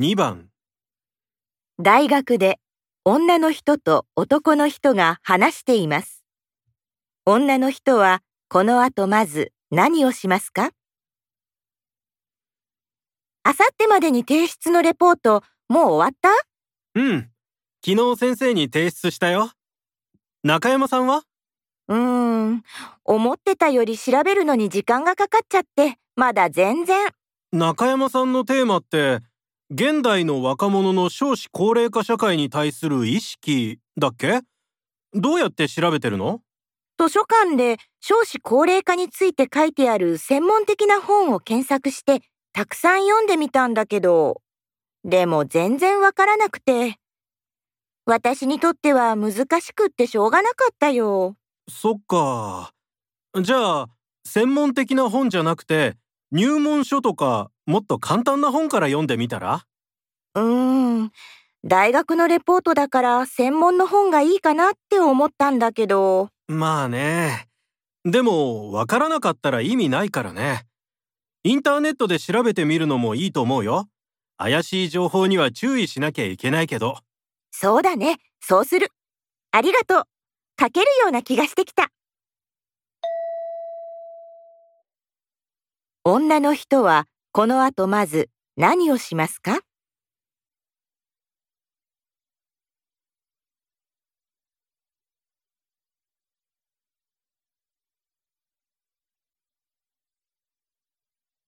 2番。大学で女の人と男の人が話しています。女の人はこの後まず何をしますか？あさってまでに提出のレポートもう終わった？うん。昨日先生に提出したよ。中山さんは？うーん、思ってたより調べるのに時間がかかっちゃって、まだ全然。中山さんのテーマって現代の若者の少子高齢化社会に対する意識だっけ？どうやって調べてるの？図書館で少子高齢化について書いてある専門的な本を検索してたくさん読んでみたんだけど、でも全然わからなくて。私にとっては難しくってしょうがなかったよ。そっかじゃあ専門的な本じゃなくて入門書とかもっと簡単な本から読んでみたら？うーん、大学のレポートだから専門の本がいいかなって思ったんだけど。まあねでもわからなかったら意味ないからねインターネットで調べてみるのもいいと思うよ怪しい情報には注意しなきゃいけないけどそうだね、そうする。ありがとう。書けるような気がしてきた。女の人はこの後まず何をしますか？